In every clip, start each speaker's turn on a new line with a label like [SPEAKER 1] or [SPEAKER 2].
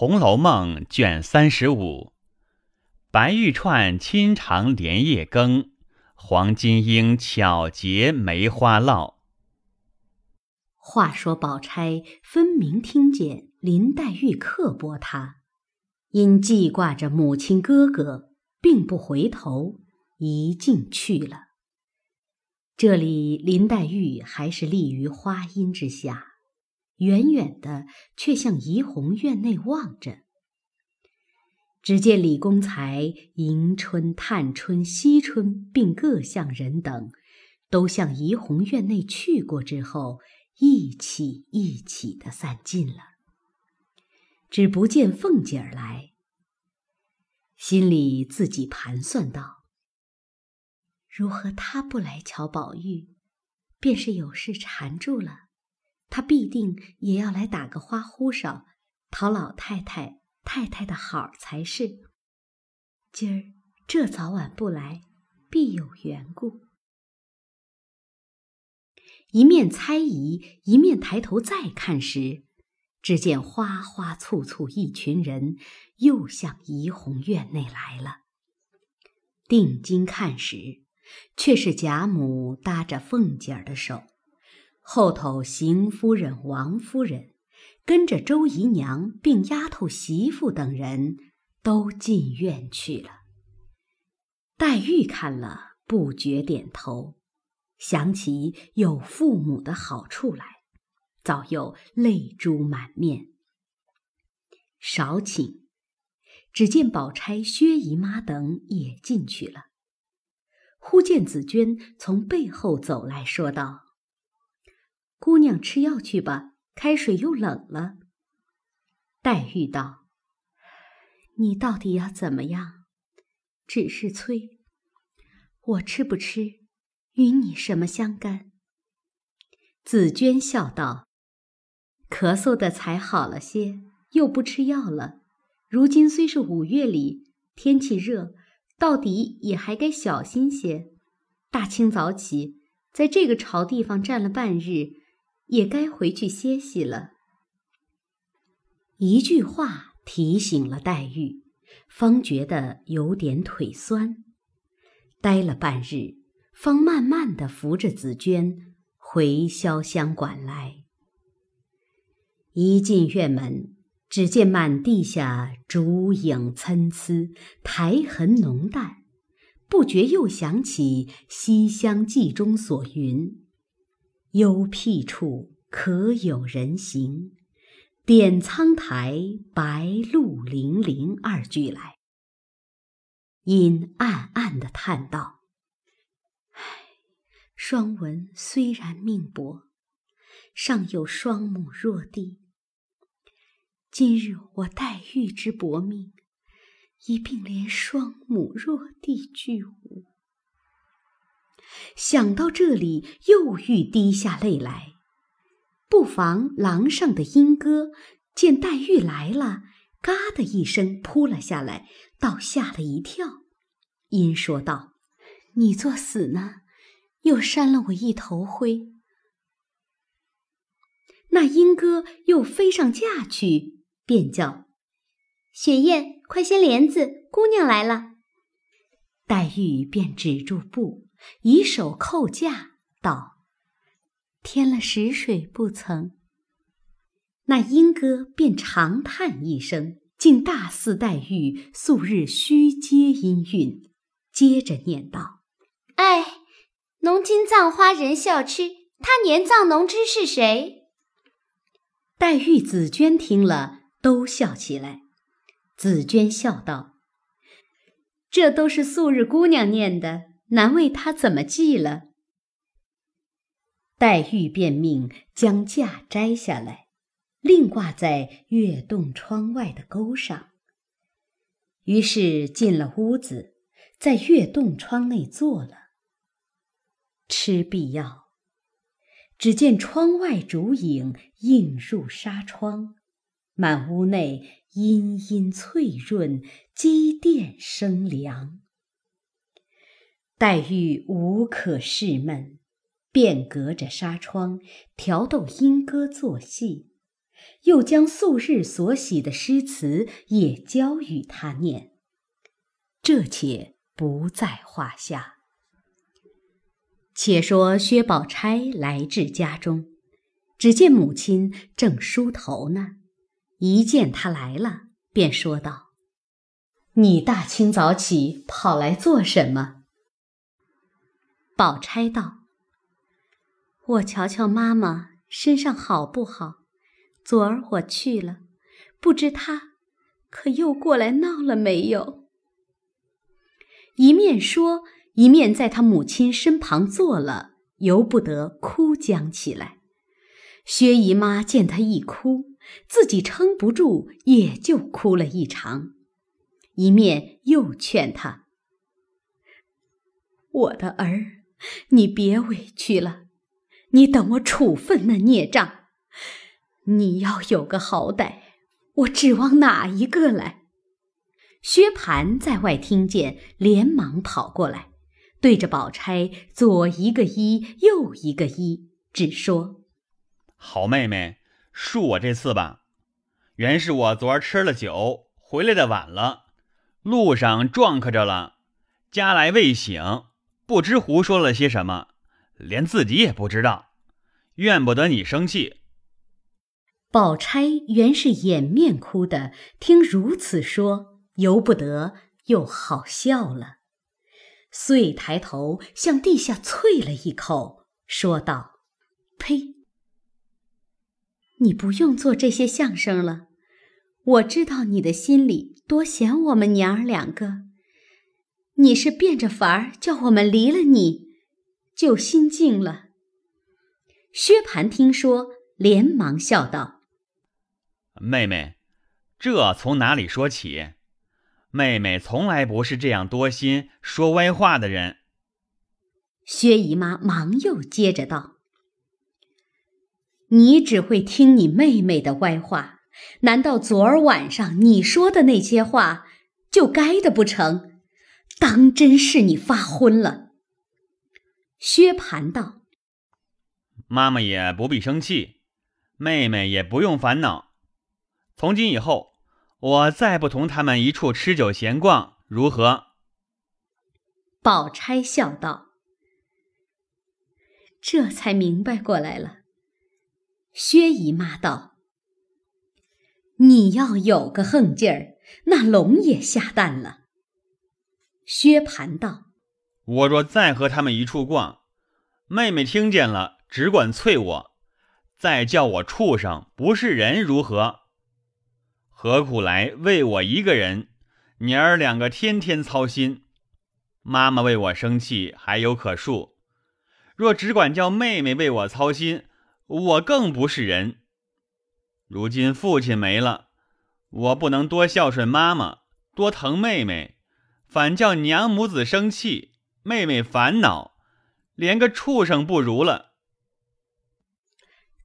[SPEAKER 1] 红楼梦》卷三十五，白玉串亲尝莲叶羹，黄金英巧结梅花烙。
[SPEAKER 2] 话说，宝钗分明听见林黛玉刻薄她，因记挂着母亲哥哥，并不回头，一径去了。这里林黛玉还是立于花荫之下。远远的，却向怡红院内望着。只见李公才、迎春、探春、惜春，并各项人等，都向怡红院内去过之后，一起一起的散尽了。只不见凤姐儿来，心里自己盘算道：“如何她不来瞧宝玉，便是有事缠住了。”他必定也要来打个花呼哨，讨老太太、太太的好才是。今儿这早晚不来，必有缘故。一面猜疑，一面抬头再看时，只见花花簇簇一群人，又向怡红院内来了。定睛看时，却是贾母搭着凤姐儿的手。后头，邢夫人、王夫人跟着周姨娘并丫头、媳妇等人都进院去了。黛玉看了，不觉点头，想起有父母的好处来，早又泪珠满面。少顷，只见宝钗、薛姨妈等也进去了。忽见紫娟从背后走来说道。姑娘吃药去吧，开水又冷了。黛玉道：“你到底要怎么样？只是催，我吃不吃，与你什么相干？”紫娟笑道：“咳嗽的才好了些，又不吃药了。如今虽是五月里，天气热，到底也还该小心些。大清早起，在这个潮地方站了半日。”也该回去歇息了。一句话提醒了黛玉，方觉得有点腿酸，呆了半日，方慢慢的扶着紫娟回潇湘馆来。一进院门，只见满地下烛影参差，苔痕浓淡，不觉又想起《西厢记》中所云。幽僻处可有人行，点苍苔，白露零零二句来，因暗暗的叹道：“唉，双文虽然命薄，尚有双母弱弟。今日我黛玉之薄命，一并连双母弱弟俱无。”想到这里，又欲滴下泪来。不妨廊上的莺歌见黛玉来了，嘎的一声扑了下来，倒吓了一跳。因说道：“你作死呢，又扇了我一头灰。”那莺歌又飞上架去，便叫：“雪雁，快掀帘子，姑娘来了。”黛玉便止住步。以手扣架，道：“添了食水不曾？”那莺歌便长叹一声，竟大似黛玉素日虚接音韵，接着念道：“
[SPEAKER 3] 哎，侬今葬花人笑痴，他年葬侬知是谁？”
[SPEAKER 2] 黛玉、紫娟听了，都笑起来。紫娟笑道：“这都是素日姑娘念的。”难为他怎么记了？黛玉便命将架摘下来，另挂在月洞窗外的钩上。于是进了屋子，在月洞窗内坐了。吃必要，只见窗外烛影映入纱窗，满屋内阴阴翠润，机电生凉。黛玉无可释闷，便隔着纱窗调逗莺歌作戏，又将素日所喜的诗词也教与他念，这且不在话下。且说薛宝钗来至家中，只见母亲正梳头呢，一见他来了，便说道：“你大清早起跑来做什么？”宝钗道：“我瞧瞧妈妈身上好不好。”昨儿我去了，不知她可又过来闹了没有？一面说，一面在他母亲身旁坐了，由不得哭将起来。薛姨妈见她一哭，自己撑不住，也就哭了一场。一面又劝她：“我的儿，你别委屈了，你等我处分那孽障。”你要有个好歹，我指望哪一个来？薛蟠在外听见，连忙跑过来，对着宝钗左一个揖，右一个揖，只说：“
[SPEAKER 1] 好妹妹，恕我这次吧。原是我昨儿吃了酒，回来的晚了，路上撞磕着了，家来未醒，不知胡说了些什么，连自己也不知道，怨不得你生气。”
[SPEAKER 2] 宝钗原是掩面哭的，听如此说，由不得又好笑了，遂抬头向地下啐了一口，说道：“呸！你不用做这些相声了，我知道你的心里多嫌我们娘儿两个，你是变着法儿叫我们离了你，就心静了。”薛蟠听说，连忙笑道。
[SPEAKER 1] 妹妹，这从哪里说起？妹妹从来不是这样多心、说歪话的人。
[SPEAKER 2] 薛姨妈忙又接着道：“你只会听你妹妹的歪话，难道昨儿晚上你说的那些话就该的不成？当真是你发昏了。”薛蟠道：“
[SPEAKER 1] 妈妈也不必生气，妹妹也不用烦恼。”从今以后，我再不同他们一处吃酒闲逛，如何？
[SPEAKER 2] 宝钗笑道：“这才明白过来了。”薛姨妈道：“你要有个横劲儿，那龙也下蛋了。”薛蟠道：“
[SPEAKER 1] 我若再和他们一处逛，妹妹听见了，只管啐我，再叫我畜生不是人，如何？”何苦来为我一个人？娘儿两个天天操心，妈妈为我生气还有可恕。若只管叫妹妹为我操心，我更不是人。如今父亲没了，我不能多孝顺妈妈，多疼妹妹，反叫娘母子生气，妹妹烦恼，连个畜生不如了。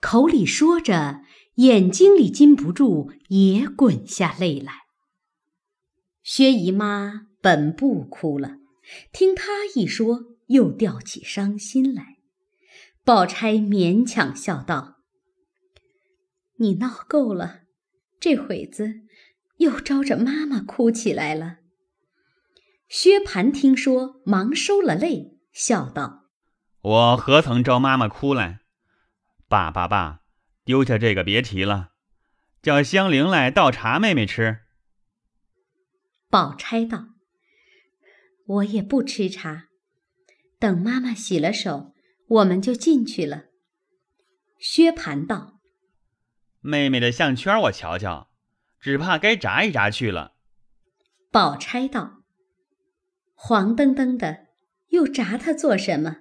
[SPEAKER 2] 口里说着。眼睛里禁不住也滚下泪来。薛姨妈本不哭了，听她一说，又吊起伤心来。宝钗勉强笑道：“你闹够了，这会子又招着妈妈哭起来了。”薛蟠听说，忙收了泪，笑道：“
[SPEAKER 1] 我何曾招妈妈哭来？爸爸爸。”丢下这个别提了，叫香菱来倒茶，妹妹吃。
[SPEAKER 2] 宝钗道：“我也不吃茶，等妈妈洗了手，我们就进去了。”薛蟠道：“
[SPEAKER 1] 妹妹的项圈我瞧瞧，只怕该扎一扎去了。”
[SPEAKER 2] 宝钗道：“黄澄澄的，又扎它做什么？”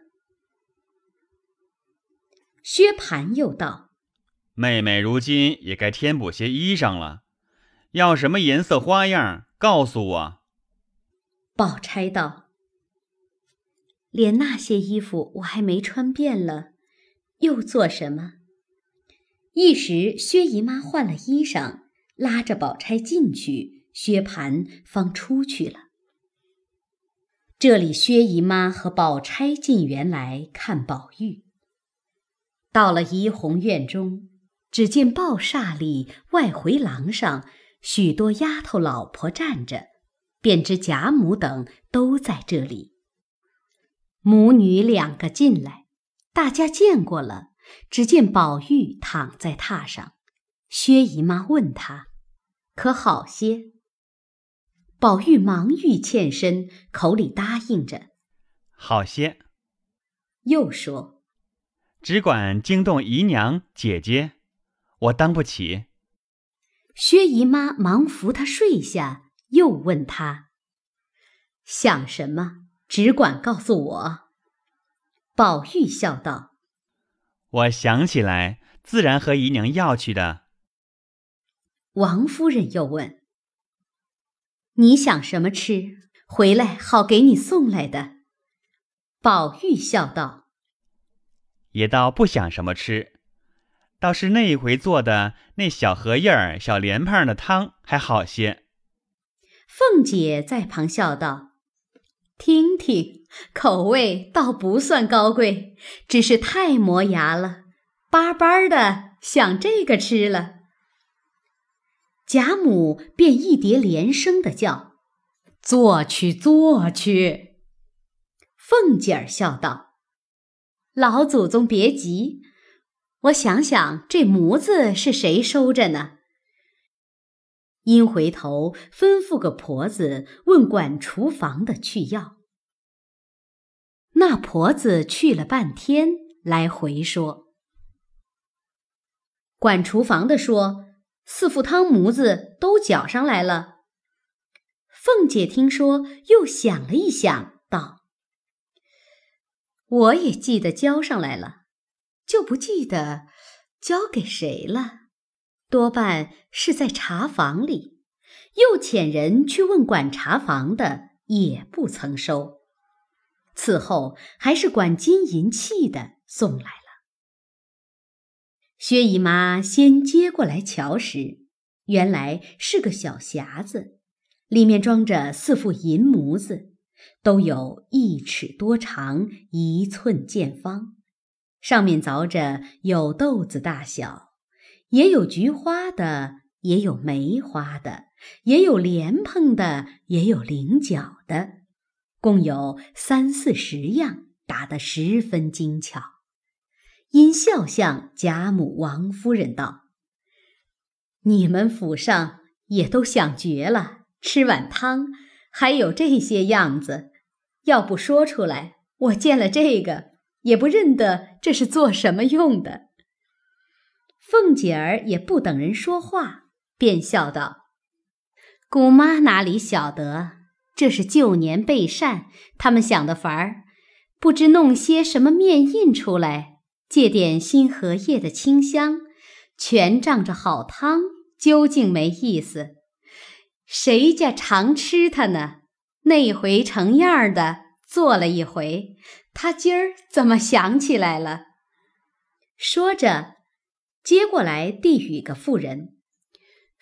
[SPEAKER 2] 薛蟠又道。
[SPEAKER 1] 妹妹如今也该添补些衣裳了，要什么颜色花样，告诉我。
[SPEAKER 2] 宝钗道：“连那些衣服我还没穿遍了，又做什么？”一时薛姨妈换了衣裳，拉着宝钗进去，薛蟠方出去了。这里薛姨妈和宝钗进园来看宝玉，到了怡红院中。只见抱厦里外回廊上许多丫头老婆站着，便知贾母等都在这里。母女两个进来，大家见过了。只见宝玉躺在榻上，薛姨妈问他：“可好些？”宝玉忙欲欠身，口里答应着：“
[SPEAKER 1] 好些。”
[SPEAKER 2] 又说：“
[SPEAKER 1] 只管惊动姨娘姐姐。”我当不起。
[SPEAKER 2] 薛姨妈忙扶她睡下，又问她：“想什么？只管告诉我。”宝玉笑道：“
[SPEAKER 1] 我想起来，自然和姨娘要去的。”
[SPEAKER 2] 王夫人又问：“你想什么吃？回来好给你送来的。”宝玉笑道：“
[SPEAKER 1] 也倒不想什么吃。”倒是那一回做的那小荷叶儿、小莲蓬的汤还好些。
[SPEAKER 2] 凤姐在旁笑道：“听听，口味倒不算高贵，只是太磨牙了，巴巴的想这个吃了。”贾母便一叠连声的叫：“坐去，坐去！”凤姐儿笑道：“老祖宗别急。”我想想，这模子是谁收着呢？因回头吩咐个婆子问管厨房的去要。那婆子去了半天，来回说：“管厨房的说，四副汤模子都搅上来了。”凤姐听说，又想了一想，道：“我也记得交上来了。”就不记得交给谁了，多半是在茶房里。又遣人去问管茶房的，也不曾收。此后还是管金银器的送来。薛姨妈先接过来瞧时，原来是个小匣子，里面装着四副银模子，都有一尺多长，一寸见方。上面凿着有豆子大小，也有菊花的，也有梅花的，也有莲蓬的，也有菱角的，共有三四十样，打得十分精巧。因笑向贾母、王夫人道：“你们府上也都想绝了，吃碗汤还有这些样子，要不说出来，我见了这个。”也不认得这是做什么用的。凤姐儿也不等人说话，便笑道：“姑妈哪里晓得，这是旧年备膳，他们想的法儿，不知弄些什么面印出来，借点新荷叶的清香，全仗着好汤，究竟没意思。谁家常吃它呢？那回成样的做了一回。”他今儿怎么想起来了？说着，接过来递与个妇人，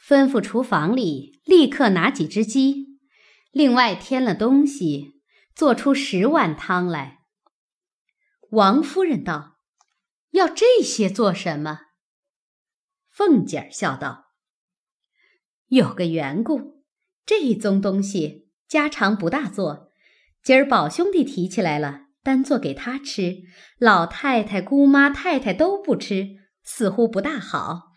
[SPEAKER 2] 吩咐厨房里立刻拿几只鸡，另外添了东西，做出十碗汤来。王夫人道：“要这些做什么？”凤姐儿笑道：“有个缘故，这宗东西家常不大做，今儿宝兄弟提起来了。”单做给他吃，老太太、姑妈、太太都不吃，似乎不大好。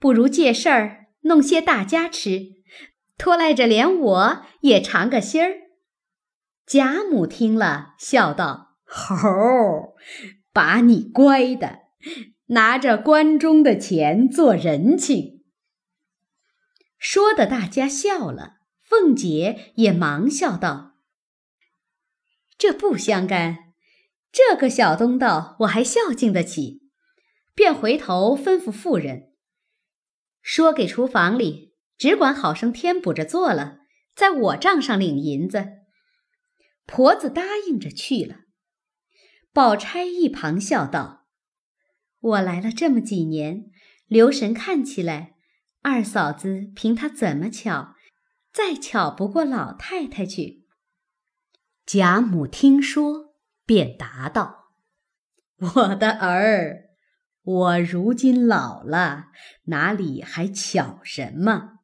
[SPEAKER 2] 不如借事儿弄些大家吃，拖赖着连我也尝个心儿。贾母听了，笑道：“猴，把你乖的，拿着关中的钱做人情。”说的大家笑了，凤姐也忙笑道。这不相干，这个小东道我还孝敬得起，便回头吩咐妇人，说给厨房里只管好生添补着做了，在我账上领银子。婆子答应着去了。宝钗一旁笑道：“我来了这么几年，留神看起来，二嫂子凭她怎么巧，再巧不过老太太去。”贾母听说，便答道：“我的儿，我如今老了，哪里还巧什么？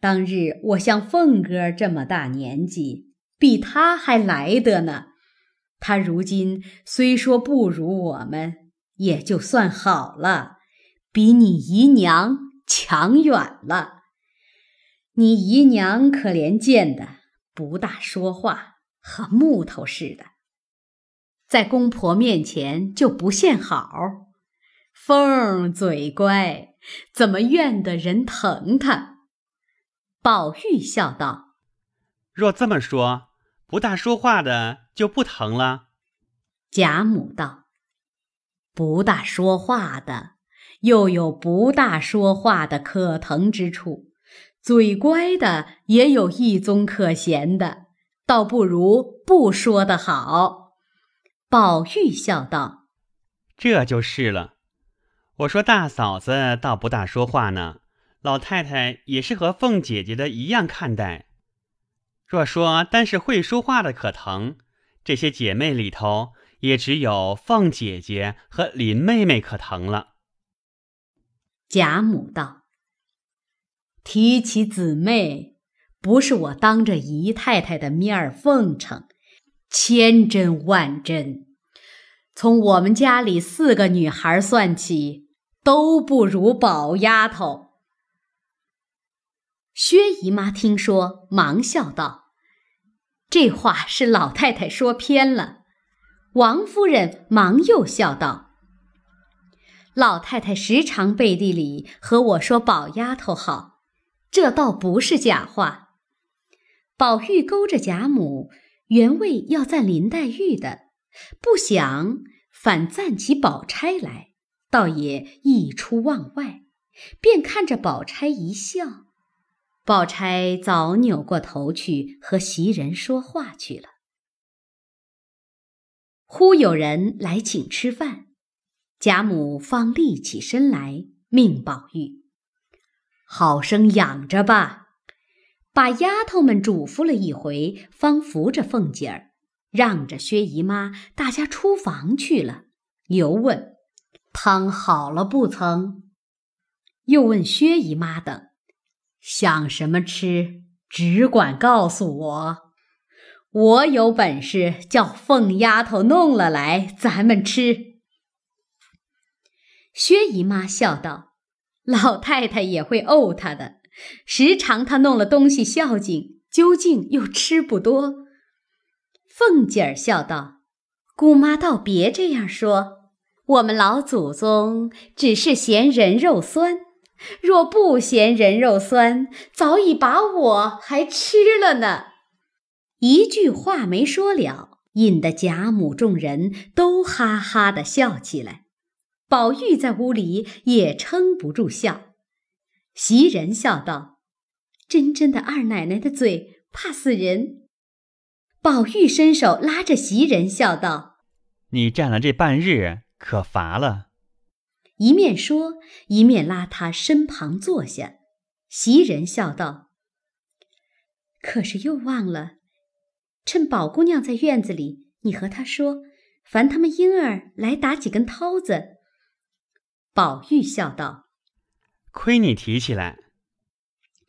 [SPEAKER 2] 当日我像凤哥这么大年纪，比他还来得呢。他如今虽说不如我们，也就算好了，比你姨娘强远了。你姨娘可怜见的，不大说话，和木头似的，在公婆面前就不现好。凤嘴乖，怎么怨得人疼他？宝玉笑道：“
[SPEAKER 1] 若这么说，不大说话的就不疼了。”
[SPEAKER 2] 贾母道：“不大说话的，又有不大说话的可疼之处；嘴乖的也有一宗可嫌的，倒不如不说的好。”宝玉笑道：“
[SPEAKER 1] 这就是了。”我说大嫂子倒不大说话呢，老太太也是和凤姐姐的一样看待。若说单是会说话的可疼，这些姐妹里头也只有凤姐姐和林妹妹可疼了。
[SPEAKER 2] 贾母道：“提起姊妹，不是我当着姨太太的面儿奉承，千真万真。从我们家里四个女孩算起。”都不如宝丫头。薛姨妈听说，忙笑道：“这话是老太太说偏了。”王夫人忙又笑道：“老太太时常背地里和我说宝丫头好，这倒不是假话。”宝玉勾着贾母，原为要赞林黛玉的，不想反赞起宝钗来。倒也溢出望外，便看着宝钗一笑。宝钗早扭过头去和袭人说话去了。忽有人来请吃饭，贾母方立起身来，命宝玉好生养着吧。把丫头们嘱咐了一回，方扶着凤姐儿，让着薛姨妈，大家出房去了。又问。汤好了不曾？又问薛姨妈等想什么吃，只管告诉我，我有本事叫凤丫头弄了来，咱们吃。薛姨妈笑道：“老太太也会怄她的，时常她弄了东西孝敬，究竟又吃不多。”凤姐儿笑道：“姑妈倒别这样说。”我们老祖宗只是嫌人肉酸，若不嫌人肉酸，早已把我还吃了呢。一句话没说了，引得贾母众人都哈哈的笑起来。宝玉在屋里也撑不住笑，袭人笑道：“真真的二奶奶的嘴，怕死人。”宝玉伸手拉着袭人笑道：“
[SPEAKER 1] 你站了这半日。”可乏了，
[SPEAKER 2] 一面说，一面拉他身旁坐下。袭人笑道：“可是又忘了，趁宝姑娘在院子里，你和她说，烦他们婴儿来打几根涛子。”宝玉笑道：“
[SPEAKER 1] 亏你提起来。”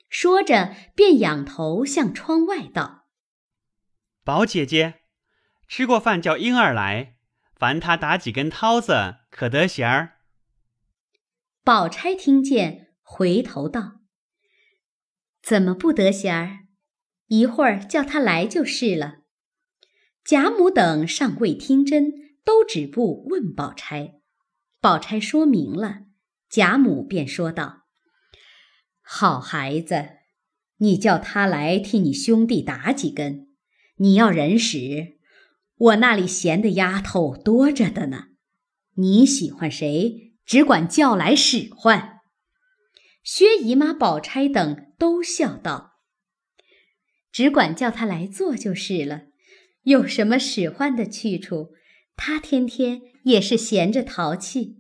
[SPEAKER 2] 说着，便仰头向窗外道：“
[SPEAKER 1] 宝姐姐，吃过饭叫婴儿来。”烦他打几根涛子，可得闲儿。
[SPEAKER 2] 宝钗听见，回头道：“怎么不得闲儿？一会儿叫他来就是了。”贾母等尚未听真，都止步问宝钗。宝钗说明了，贾母便说道：“好孩子，你叫他来替你兄弟打几根，你要人使。”我那里闲的丫头多着的呢，你喜欢谁，只管叫来使唤。薛姨妈、宝钗等都笑道：“只管叫他来做就是了，有什么使唤的去处？他天天也是闲着淘气。”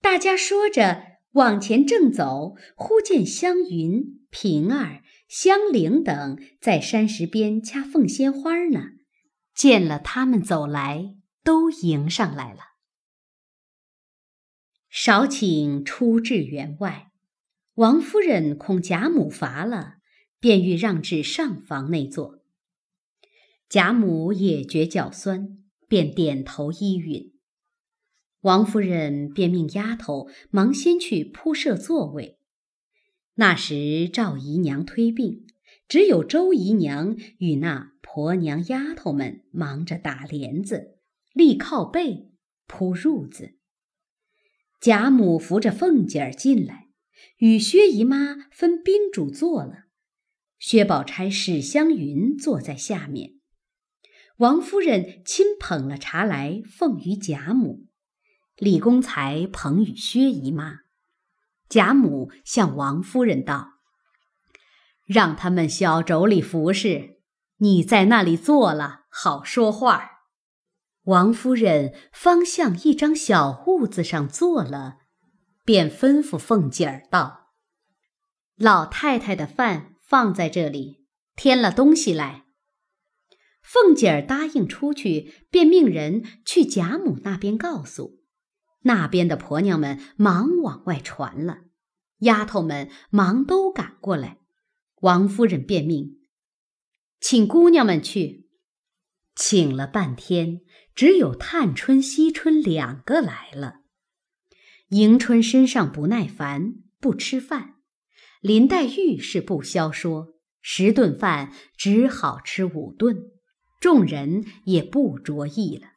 [SPEAKER 2] 大家说着往前正走，忽见湘云、平儿、香菱等在山石边掐凤仙花呢。见了他们走来，都迎上来了。少顷出至园外，王夫人恐贾母乏了，便欲让至上房内坐。贾母也觉脚酸，便点头依允。王夫人便命丫头忙先去铺设座位。那时赵姨娘推病，只有周姨娘与那婆娘丫头们忙着打帘子、立靠背、铺褥子。贾母扶着凤姐儿进来，与薛姨妈分宾主坐了。薛宝钗、史湘云坐在下面。王夫人亲捧了茶来奉于贾母，李公才捧与薛姨妈。贾母向王夫人道：“让他们小妯娌服侍，你在那里坐了，好说话。”王夫人方向一张小屋子上坐了，便吩咐凤姐儿道：“老太太的饭放在这里，添了东西来。”凤姐儿答应出去，便命人去贾母那边告诉。那边的婆娘们忙往外传了，丫头们忙都赶过来。王夫人便命，请姑娘们去。请了半天，只有探春、惜春两个来了。迎春身上不耐烦，不吃饭；林黛玉是不消说，十顿饭只好吃五顿，众人也不着意了。